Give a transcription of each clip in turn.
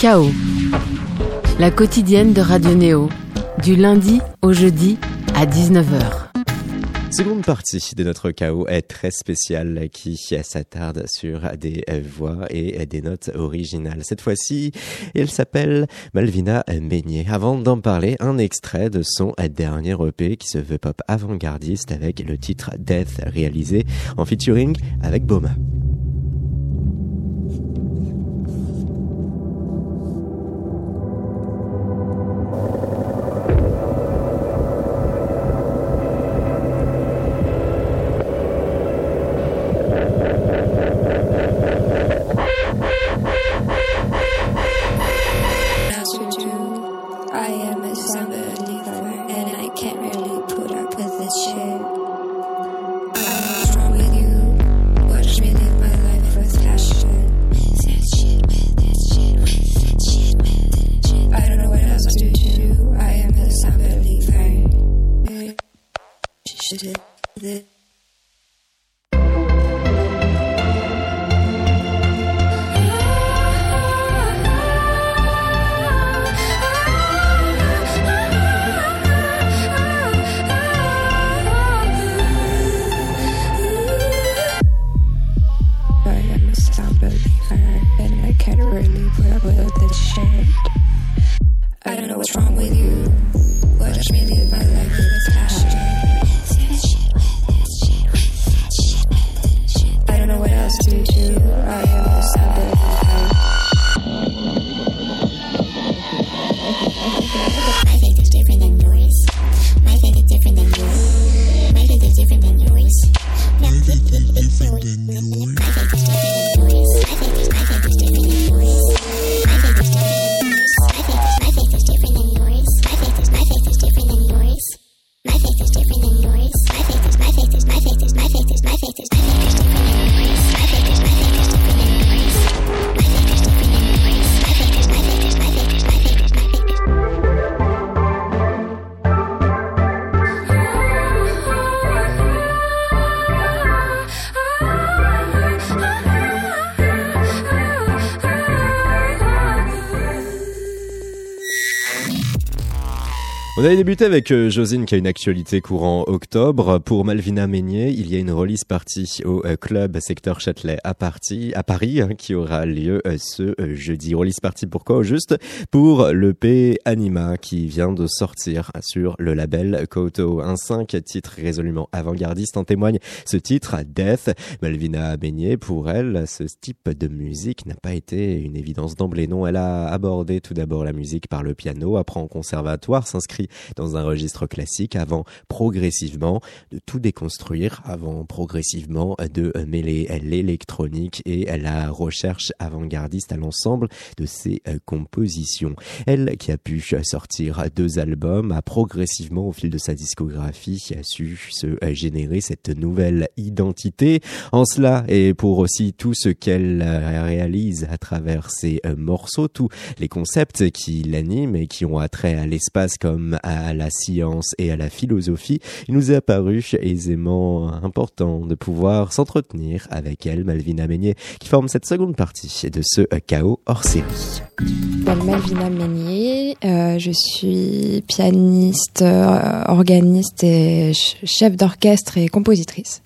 Chaos, la quotidienne de Radio Néo, du lundi au jeudi à 19h. Seconde partie de notre chaos est très spéciale qui s'attarde sur des voix et des notes originales. Cette fois-ci, elle s'appelle Malvina Meignet. Avant d'en parler, un extrait de son dernier EP qui se veut pop avant-gardiste avec le titre Death réalisé en featuring avec Boma. On avait débuté avec euh, Josine qui a une actualité courant octobre. Pour Malvina Meignet, il y a une release partie au euh, club secteur Châtelet à, Paris, hein, qui aura lieu euh, ce jeudi. Release partie pourquoi Au juste? Pour le P Anima qui vient de sortir sur le label Koto. Un 5 titre résolument avant-gardiste en témoigne ce titre Death. Malvina Meignet, pour elle, ce type de musique n'a pas été une évidence d'emblée. Non, elle a abordé tout d'abord la musique par le piano, apprend au conservatoire, s'inscrit dans un registre classique avant progressivement de tout déconstruire, avant progressivement de mêler l'électronique et la recherche avant-gardiste à l'ensemble de ses euh, compositions. Elle qui a pu sortir deux albums a progressivement au fil de sa discographie su se euh, générer cette nouvelle identité. En cela et pour aussi tout ce qu'elle euh, réalise à travers ses morceaux, tous les concepts qui l'animent et qui ont attrait à l'espace comme à la science et à la philosophie, il nous est apparu aisément important de pouvoir s'entretenir avec elle, Malvina Meignet, qui forme cette seconde partie de ce chaos hors série. Malvina Meignet, euh, je suis pianiste, euh, organiste et chef d'orchestre et compositrice.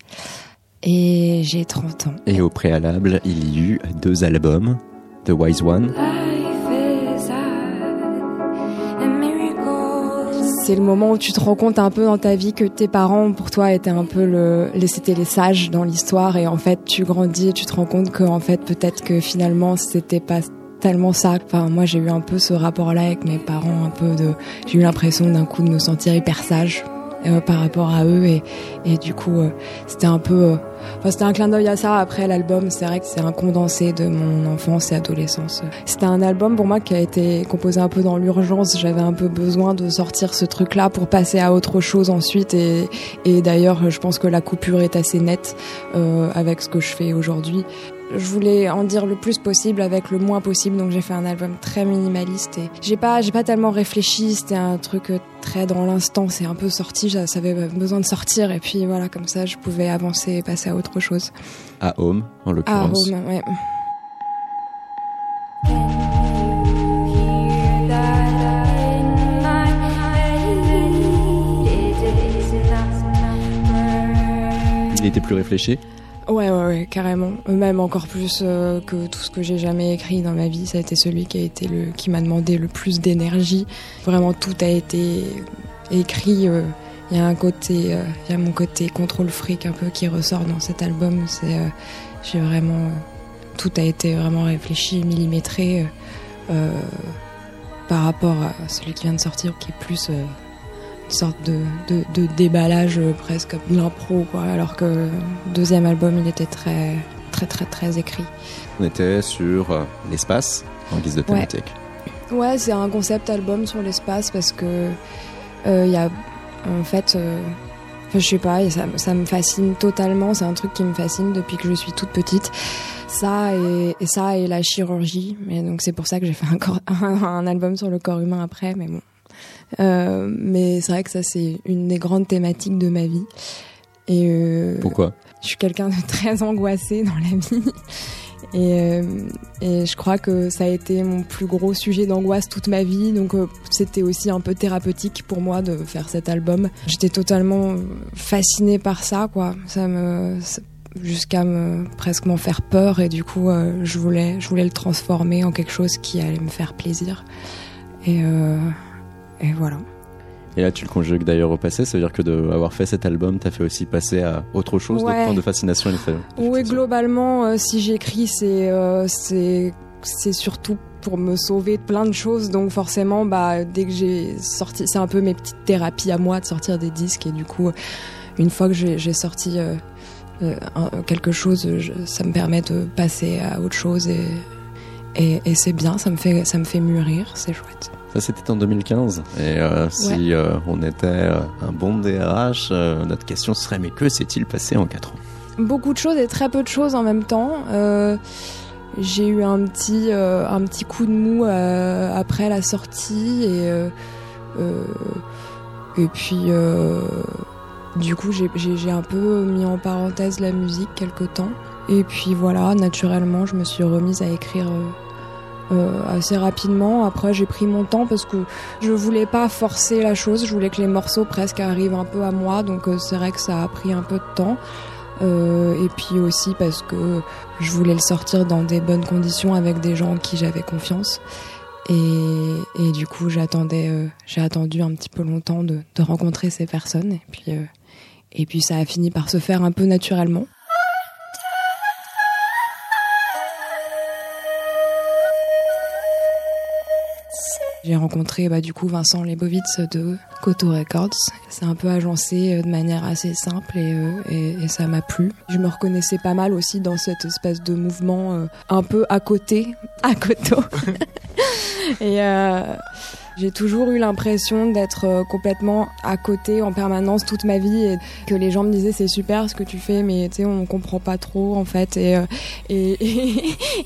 Et j'ai 30 ans. Et au préalable, il y eut deux albums, The Wise One. C'est le moment où tu te rends compte un peu dans ta vie que tes parents pour toi étaient un peu le c'était les sages dans l'histoire et en fait tu grandis et tu te rends compte que en fait peut-être que finalement c'était pas tellement ça. Enfin, moi, j'ai eu un peu ce rapport-là avec mes parents, un peu de, j'ai eu l'impression d'un coup de me sentir hyper sage euh, par rapport à eux et, du coup euh, c'était un peu euh, c'était un clin d'œil à ça. Après l'album c'est vrai que c'est un condensé de mon enfance et adolescence. C'était un album pour moi qui a été composé un peu dans l'urgence. J'avais un peu besoin de sortir ce truc là pour passer à autre chose ensuite. Et d'ailleurs je pense que la coupure est assez nette avec ce que je fais aujourd'hui je voulais en dire le plus possible avec le moins possible, donc j'ai fait un album très minimaliste et j'ai pas, j'ai pas tellement réfléchi, c'était un truc euh, très dans l'instant, c'est un peu sorti, ça, ça, avait besoin de sortir et puis voilà, comme ça je pouvais avancer et passer à autre chose. À Home, en l'occurrence. À Home, ouais. Il était plus réfléchi Ouais, ouais, ouais, carrément. Même encore plus euh, que tout ce que j'ai jamais écrit dans ma vie. Ça a été celui qui a été le, qui m'a demandé le plus d'énergie. Vraiment, tout a été écrit. Euh, il y a un côté, euh, il y a mon côté contrôle fric un peu qui ressort dans cet album. C'est, j'ai vraiment, tout a été vraiment réfléchi, millimétré par rapport à celui qui vient de sortir, qui est plus une sorte de, de, déballage euh, presque de l'impro quoi. Alors que le deuxième album il était très très très très écrit. On était sur euh, l'espace en guise de thématique ouais, c'est un concept album sur l'espace parce que euh, il y a en fait je sais pas ça, ça me fascine totalement. C'est un truc qui me fascine depuis que je suis toute petite. Ça et, ça et la chirurgie. Mais donc c'est pour ça que j'ai fait un, un album sur le corps humain après mais bon euh, mais c'est vrai que ça, c'est une des grandes thématiques de ma vie. Et euh, Pourquoi? Je suis quelqu'un de très angoissé dans la vie. Et, euh, et, je crois que ça a été mon plus gros sujet d'angoisse toute ma vie. Donc c'était aussi un peu thérapeutique pour moi de faire cet album. J'étais totalement fascinée par ça, quoi. Ça me jusqu'à me presque m'en faire peur et du coup je voulais je voulais le transformer en quelque chose qui allait me faire plaisir. Et et voilà. Et là, tu le conjugues d'ailleurs au passé, ça veut dire que d'avoir fait cet album, t'as fait aussi passer à autre chose, d'autres points de fascination Oui, globalement, euh, si j'écris, c'est euh, c'est surtout pour me sauver de plein de choses. Donc forcément, bah dès que j'ai sorti, c'est un peu mes petites thérapies à moi de sortir des disques. Et du coup, une fois que j'ai sorti euh, quelque chose, ça me permet de passer à autre chose et, et, et c'est bien. Ça me fait ça me fait mûrir, c'est chouette. Ça, c'était en 2015. Et euh, si euh, on était euh, un bon DRH, notre question serait mais que s'est-il passé en 4 ans? Beaucoup de choses et très peu de choses en même temps. j'ai eu un petit, un petit coup de mou après la sortie et, et puis du coup j'ai un peu mis en parenthèse la musique quelque temps. Et puis voilà, naturellement, je me suis remise à écrire euh, assez rapidement. Après, j'ai pris mon temps parce que je voulais pas forcer la chose. Je voulais que les morceaux presque arrivent un peu à moi. Donc euh, c'est vrai que ça a pris un peu de temps. Euh, et puis aussi parce que je voulais le sortir dans des bonnes conditions avec des gens en qui j'avais confiance. Et, et, du coup, j'attendais, euh, j'ai attendu un petit peu longtemps de, de, rencontrer ces personnes. Et puis, euh, et puis ça a fini par se faire un peu naturellement. J'ai rencontré bah, du coup Vincent Lebovitz de Koto Records. C'est un peu agencé euh, de manière assez simple et, euh, et, et ça m'a plu. Je me reconnaissais pas mal aussi dans cette espèce de mouvement euh, un peu à côté, à Koto. et euh, j'ai toujours eu l'impression d'être euh, complètement à côté en permanence toute ma vie et que les gens me disaient c'est super ce que tu fais mais tu sais on comprend pas trop en fait. Et, euh, et,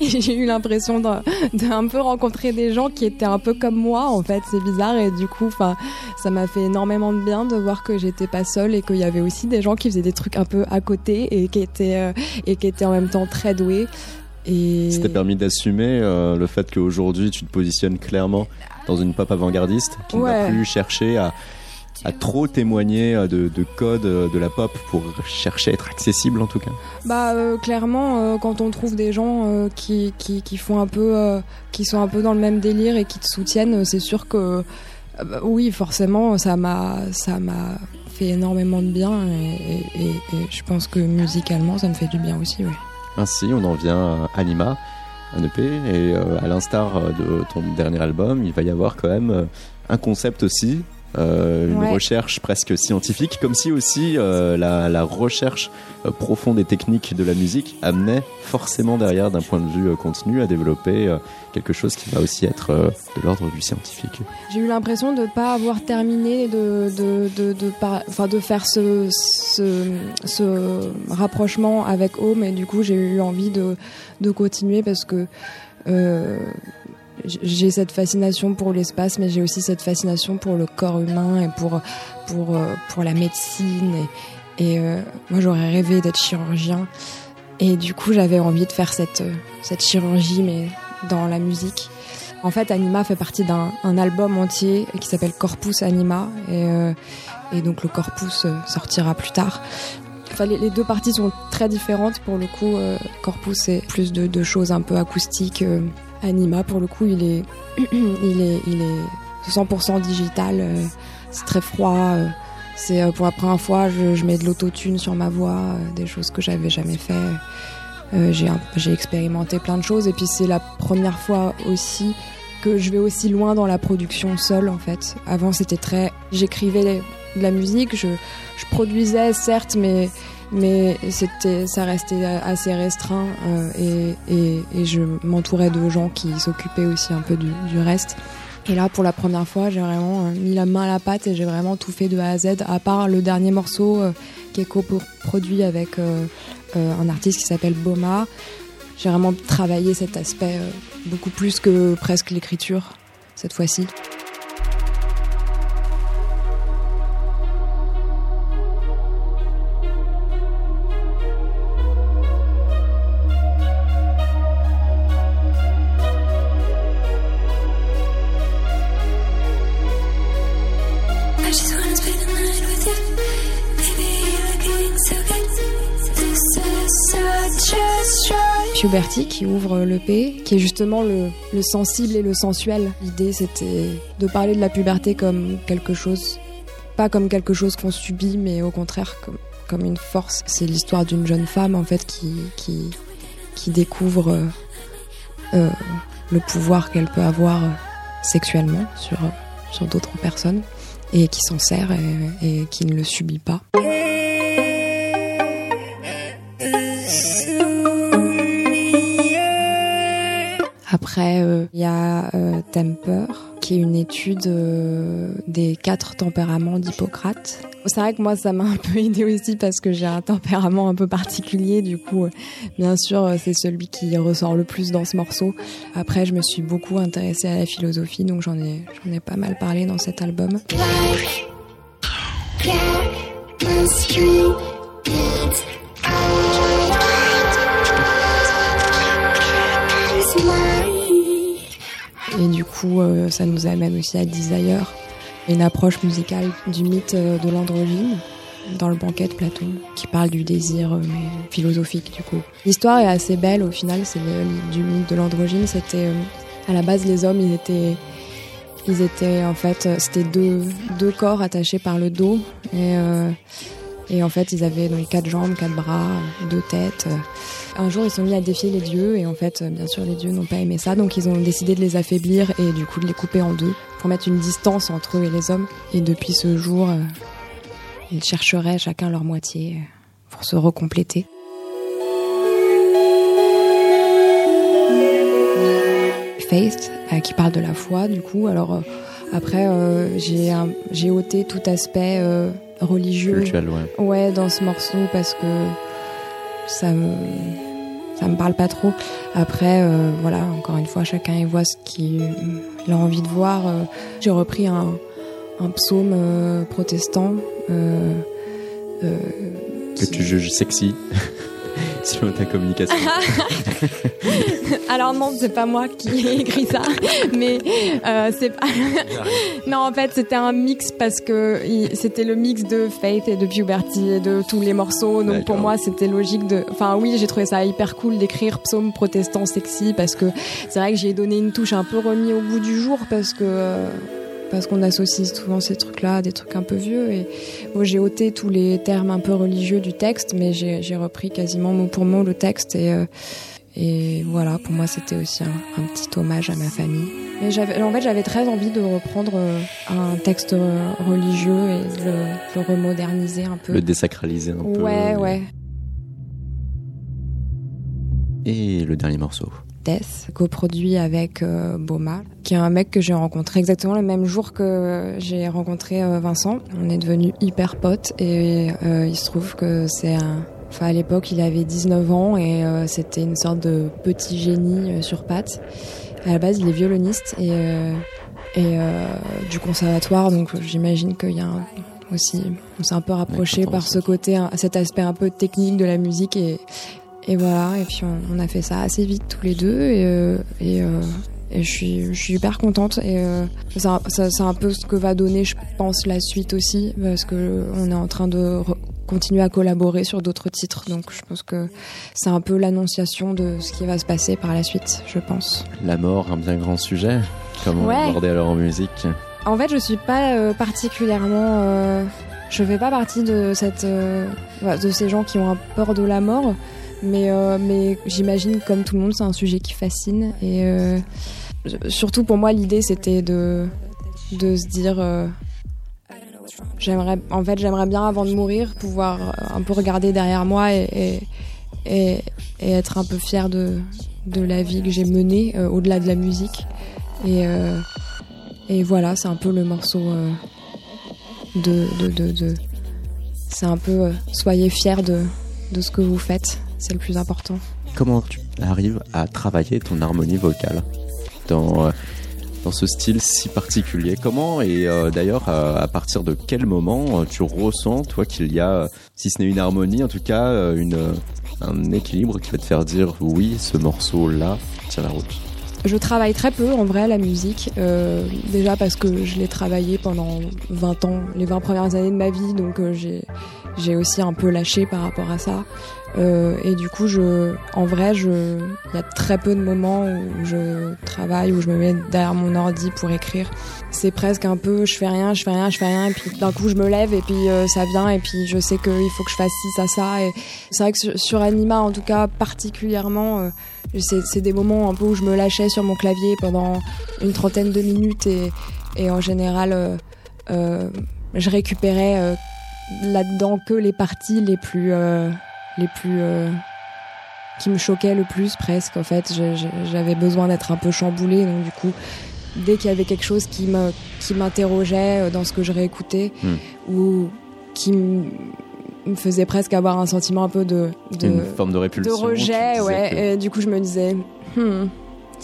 j'ai eu l'impression d'un peu rencontrer des gens qui étaient un peu comme moi en fait. C'est bizarre et du coup enfin ça m'a fait énormément de bien de voir que j'étais pas seule et qu'il y avait aussi des gens qui faisaient des trucs un peu à côté et qui étaient euh, et qui étaient en même temps très doués et... Ça t'a permis d'assumer le fait qu'aujourd'hui tu te positionnes clairement dans une pop avant-gardiste qui ne va plus chercher à, à trop témoigner euh, de, de code euh, de la pop pour chercher à être accessible en tout cas Bah euh, clairement quand on trouve des gens qui, qui, qui, font un peu qui sont un peu dans le même délire et qui te soutiennent, c'est sûr que bah, oui forcément ça m'a ça m'a fait énormément de bien et, et, et, je pense que musicalement ça me fait du bien aussi oui. Ainsi on en vient à Anima un EP et euh, à l'instar euh, de ton dernier album, il va y avoir quand même euh, un concept aussi euh, une recherche presque scientifique, comme si aussi euh, la, la, recherche euh, profonde et technique de la musique amenait forcément derrière, d'un point de vue continu, à développer quelque chose qui va aussi être de l'ordre du scientifique. J'ai eu l'impression de ne pas avoir terminé de, de, de, de, enfin, de faire ce, ce, ce rapprochement avec Home et du coup j'ai eu envie de, de continuer parce que euh, j'ai cette fascination pour l'espace, mais j'ai aussi cette fascination pour le corps humain et pour pour euh, pour la médecine. Et, euh, moi, j'aurais rêvé d'être chirurgien. Et du coup, j'avais envie de faire cette cette chirurgie, mais dans la musique. En fait, Anima fait partie d'un album entier qui s'appelle Corpus Anima, et, euh, et donc le Corpus sortira plus tard. Enfin, les, deux parties sont très différentes. Pour le coup, Corpus, c'est plus de, choses un peu acoustiques. Anima, pour le coup, il est, il est, il est 100% digital. c'est très froid. c'est pour la première fois, je, mets de l'autotune sur ma voix, des choses que j'avais jamais fait. Euh, j'ai expérimenté plein de choses et puis c'est la première fois aussi que je vais aussi loin dans la production seule en fait. Avant c'était très, j'écrivais de la musique, je, je produisais certes, mais mais c'était, ça restait assez restreint euh, et, et, et, je m'entourais de gens qui s'occupaient aussi un peu du, du, reste. Et là, pour la première fois, j'ai vraiment euh, mis la main à la pâte et j'ai vraiment tout fait de A à Z, à part le dernier morceau euh, qui est avec euh, un artiste qui s'appelle Boma. J'ai vraiment travaillé cet aspect euh, beaucoup plus que presque l'écriture cette fois-ci. Qui ouvre l'EP, qui est justement le, sensible et le sensuel. L'idée c'était de parler de la puberté comme quelque chose, pas comme quelque chose qu'on subit, mais au contraire comme, une force. C'est l'histoire d'une jeune femme en fait qui, découvre euh, euh, le pouvoir qu'elle peut avoir sexuellement sur, sur d'autres personnes et qui s'en sert et qui ne le subit pas. Après, euh, il y a euh, Temper, qui est une étude euh, des quatre tempéraments d'Hippocrate. C'est vrai que moi, ça m'a un peu aidé aussi parce que j'ai un tempérament un peu particulier. Du coup, bien sûr, c'est celui qui ressort le plus dans ce morceau. Après, je me suis beaucoup intéressée à la philosophie, donc j'en ai, j'en ai pas mal parlé dans cet album. Et du coup, euh, ça nous amène aussi à Desire, une approche musicale du mythe euh, de l'androgyne dans le banquet de Platon, qui parle du désir euh, philosophique du coup. L'histoire est assez belle au final, c'est du mythe de l'androgyne. C'était à la base les hommes, ils étaient, ils étaient en fait, c'était deux, deux corps attachés par le dos et et en fait, ils avaient donc quatre jambes, quatre bras, deux têtes. Un jour, ils sont mis à défier les dieux et en fait, bien sûr, les dieux n'ont pas aimé ça, donc ils ont décidé de les affaiblir et du coup de les couper en deux pour mettre une distance entre eux et les hommes. Et depuis ce jour, euh, ils chercheraient chacun leur moitié euh, pour se recompléter. Faith, euh, qui parle de la foi, du coup. Alors après, j'ai j'ai ôté tout aspect religieux. ouais. dans ce morceau parce que ça me ça me parle pas trop. Après, euh, voilà, encore une fois, chacun y voit ce qu'il a envie de voir. Euh, j'ai repris un, un psaume euh, protestant. que tu juges sexy. ta communication. Alors non, c'est pas moi qui ai écrit ça, mais euh, c'est pas. non, en fait, c'était un mix parce que c'était le mix de Faith et de Puberty et de tous les morceaux. Donc pour moi, c'était logique de. Enfin oui, j'ai trouvé ça hyper cool d'écrire psaume protestant sexy parce que c'est vrai que j'ai donné une touche un peu remis au bout du jour parce que. Euh, parce qu'on associe souvent ces trucs-là à des trucs un peu vieux. Et moi, j'ai ôté tous les termes un peu religieux du texte, mais j'ai repris quasiment mot pour mot le texte. Et, euh, et voilà, pour moi, c'était aussi un, petit hommage à ma famille. Mais en fait, j'avais très envie de reprendre euh, un texte religieux et de le, remoderniser un peu. Le désacraliser un peu. Ouais, ouais. Et le dernier morceau Death, coproduit avec euh, Boma, qui est un mec que j'ai rencontré exactement le même jour que j'ai rencontré euh, Vincent. On est devenus hyper potes et euh, il se trouve que c'est un... Enfin, à l'époque, il avait 19 ans et c'était une sorte de petit génie sur pattes. À la base, il est violoniste et, et du conservatoire, donc j'imagine qu'il y a aussi, on s'est un peu rapproché par ce côté, cet aspect un peu technique de la musique et, et voilà, et puis on, a fait ça assez vite tous les deux et, euh, et, euh, et je, suis, je suis hyper contente et euh, c'est un peu ce que va donner, je pense, la suite aussi parce que on est en train de continuer à collaborer sur d'autres titres. Donc je pense que c'est un peu l'annonciation de ce qui va se passer par la suite, je pense. La mort, un bien grand sujet. Comment Ouais. aborder alors en musique En fait, je suis pas euh, particulièrement. euh, je fais pas partie de cette, euh, de ces gens qui ont un peur de la mort, mais euh, mais j'imagine comme tout le monde, c'est un sujet qui fascine et euh, surtout pour moi, l'idée c'était de de se dire. euh, J'aimerais, en fait, j'aimerais bien avant de mourir pouvoir euh, un peu regarder derrière moi et, et, et, être un peu fier de, de la vie que j'ai menée euh, au-delà de la musique. Et, euh, et voilà, c'est un peu le morceau de, de, de, de- C'est un peu soyez fiers de, de ce que vous faites, c'est le plus important. Comment tu arrives à travailler ton harmonie vocale dans, euh, dans ce style si particulier? Comment et euh, d'ailleurs à, à partir de quel moment euh, tu ressens toi qu'il y a, euh, si ce n'est une harmonie, en tout cas euh, une, euh, un équilibre qui va te faire dire oui, ce morceau-là tient la route? Je travaille très peu en vrai la musique, euh, déjà parce que je l'ai travaillé pendant 20 ans, les 20 premières années de ma vie, donc euh, j'ai aussi un peu lâché par rapport à ça. Euh, et du coup, je, en vrai, je, il y a très peu de moments où je travaille, où je me mets derrière mon ordi pour écrire. C'est presque un peu, je fais rien, je fais rien, je fais rien, et puis d'un coup, je me lève et puis euh, ça vient, et puis je sais qu'il faut que je fasse ci, ça, ça. Et c'est vrai que sur, Anima, en tout cas, particulièrement, euh, c'est des moments un peu où je me lâchais sur mon clavier pendant une trentaine de minutes et, et en général, euh, euh, je récupérais euh, là-dedans que les parties les plus, les plus, euh, qui me choquaient le plus presque. En fait, j'avais besoin d'être un peu chamboulée, donc du coup, dès qu'il y avait quelque chose qui me, qui m'interrogeait euh, dans ce que je réécoutais Hmm. ou qui me faisait presque avoir un sentiment un peu de, de Une forme de de répulsion tu rejet, ouais. que- Et du coup, je me disais, hmm,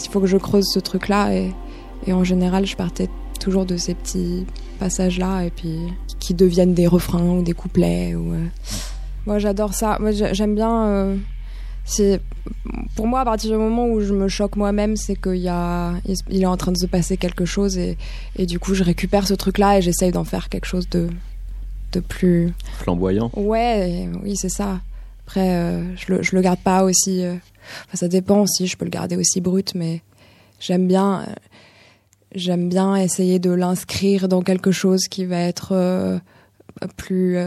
il faut que je creuse ce truc-là. Et, et en général, je partais toujours de ces petits passages-là, et puis qui deviennent des refrains ou des couplets. Ou, euh. Moi, j'adore ça. Moi, j'ai- j'aime bien. euh, c'est pour moi à partir du moment où je me choque moi-même, c'est qu'il y a, il est en train de se passer quelque chose, et, et du coup, je récupère ce truc-là et j'essaye d'en faire quelque chose de de plus flamboyant. Ouais, oui, c'est ça. Après, euh, je, le, je le garde pas aussi. euh, Enfin, ça dépend aussi. Je peux le garder aussi brut, mais j'aime bien. J'aime bien essayer de l'inscrire dans quelque chose qui va être plus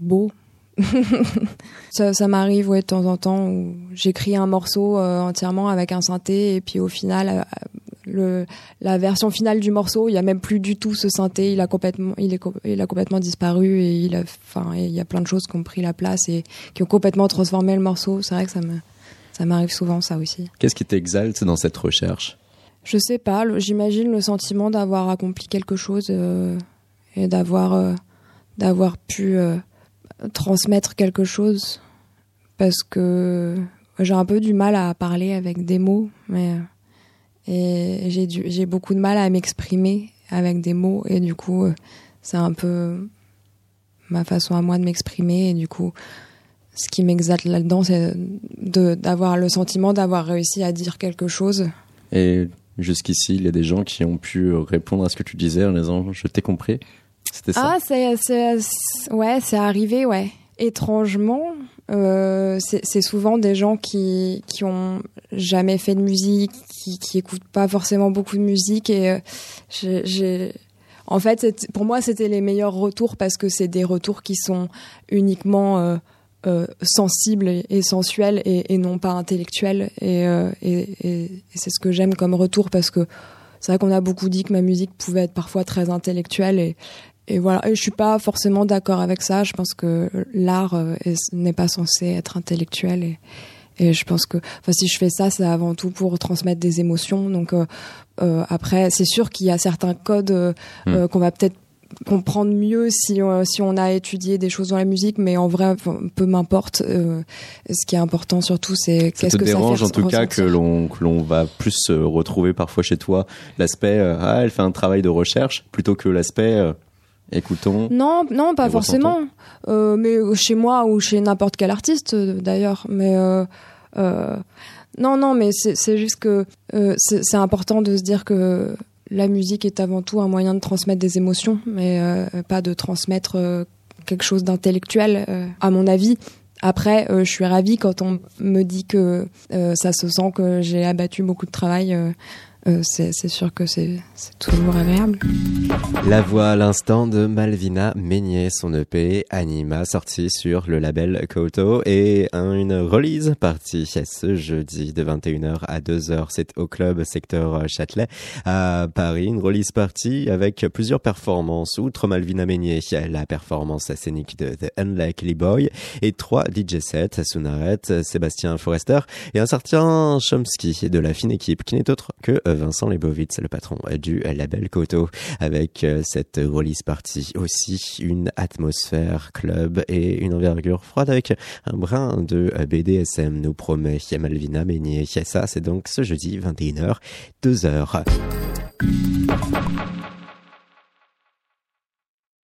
beau. ça ça m'arrive ouais, de temps en temps où j'écris un morceau euh, entièrement avec un synthé et puis au final euh, le, la version finale du morceau, il y a même plus du tout ce synthé, il a complètement, il est, co- il a complètement disparu et il a, enfin, et il y a plein de choses qui ont pris la place et qui ont complètement transformé le morceau. C'est vrai que ça me, ça m'arrive souvent ça aussi. Qu'est-ce qui t'exalte dans cette recherche? Je sais pas, j'imagine le sentiment d'avoir accompli quelque chose euh, et d'avoir, euh, d'avoir pu euh, transmettre quelque chose parce que j'ai un peu du mal à parler avec des mots, mais et j'ai du, j'ai beaucoup de mal à m'exprimer avec des mots et du coup c'est un peu ma façon à moi de m'exprimer et du coup ce qui m'exalte là-dedans c'est de d'avoir le sentiment d'avoir réussi à dire quelque chose Et jusqu'ici, il y a des gens qui ont pu répondre à ce que tu disais en disant Je t'ai compris. Ah, c'est, c'est, ouais, c'est arrivé, ouais. Étrangement, euh, c'est, souvent des gens qui qui ont jamais fait de musique, qui qui écoutent pas forcément beaucoup de musique et euh, j'ai, en fait, pour moi, c'était les meilleurs retours parce que c'est des retours qui sont uniquement euh, euh, sensibles et, sensuels et, et non pas intellectuels et- et c'est ce que j'aime comme retour parce que c'est vrai qu'on a beaucoup dit que ma musique pouvait être parfois très intellectuelle et et voilà, et je suis pas forcément d'accord avec ça. Je pense que l'art euh, est- n'est pas censé être intellectuel et, et je pense que, enfin, si je fais ça, c'est avant tout pour transmettre des émotions. Donc euh, euh, après, c'est sûr qu'il y a certains codes euh, Mm. euh, qu'on va peut-être comprendre mieux si on, si on a étudié des choses dans la musique, mais en vrai, peu m'importe. Ce qui est important surtout, c'est Ça qu'est-ce te que ça dérange fait en tout cas que l'on que l'on va plus retrouver parfois chez toi l'aspect ah elle fait un travail de recherche plutôt que l'aspect écoutons Non, non, pas forcément. Euh, mais chez moi ou chez n'importe quel artiste euh, d'ailleurs. Mais euh, euh, non, non, mais c'est juste que euh, c'est important de se dire que la musique est avant tout un moyen de transmettre des émotions, mais euh, pas de transmettre euh, quelque chose d'intellectuel, à mon avis. Après, je suis ravie quand on me dit que ça se sent que j'ai abattu beaucoup de travail euh, c'est sûr que c'est toujours agréable. La voix à l'instant de Malvina Meignet, son EP Anima, sorti sur le label Koto et une release partie ce jeudi de 21h à 2h. C'est au club secteur Châtelet à Paris. Une release partie avec plusieurs performances. Outre Malvina Meignet, la performance scénique de The Unlikely Boy et trois DJ sets, Sunaret, Sébastien Forrester et un certain Chomsky de la fine équipe qui n'est autre que Vincent Lebovitz, le patron du label Koto, avec euh, cette release party aussi une atmosphère club et une envergure froide avec un brin de BDSM, nous promet Malvina Meignet. Ça, c'est donc ce jeudi 21h, 2h.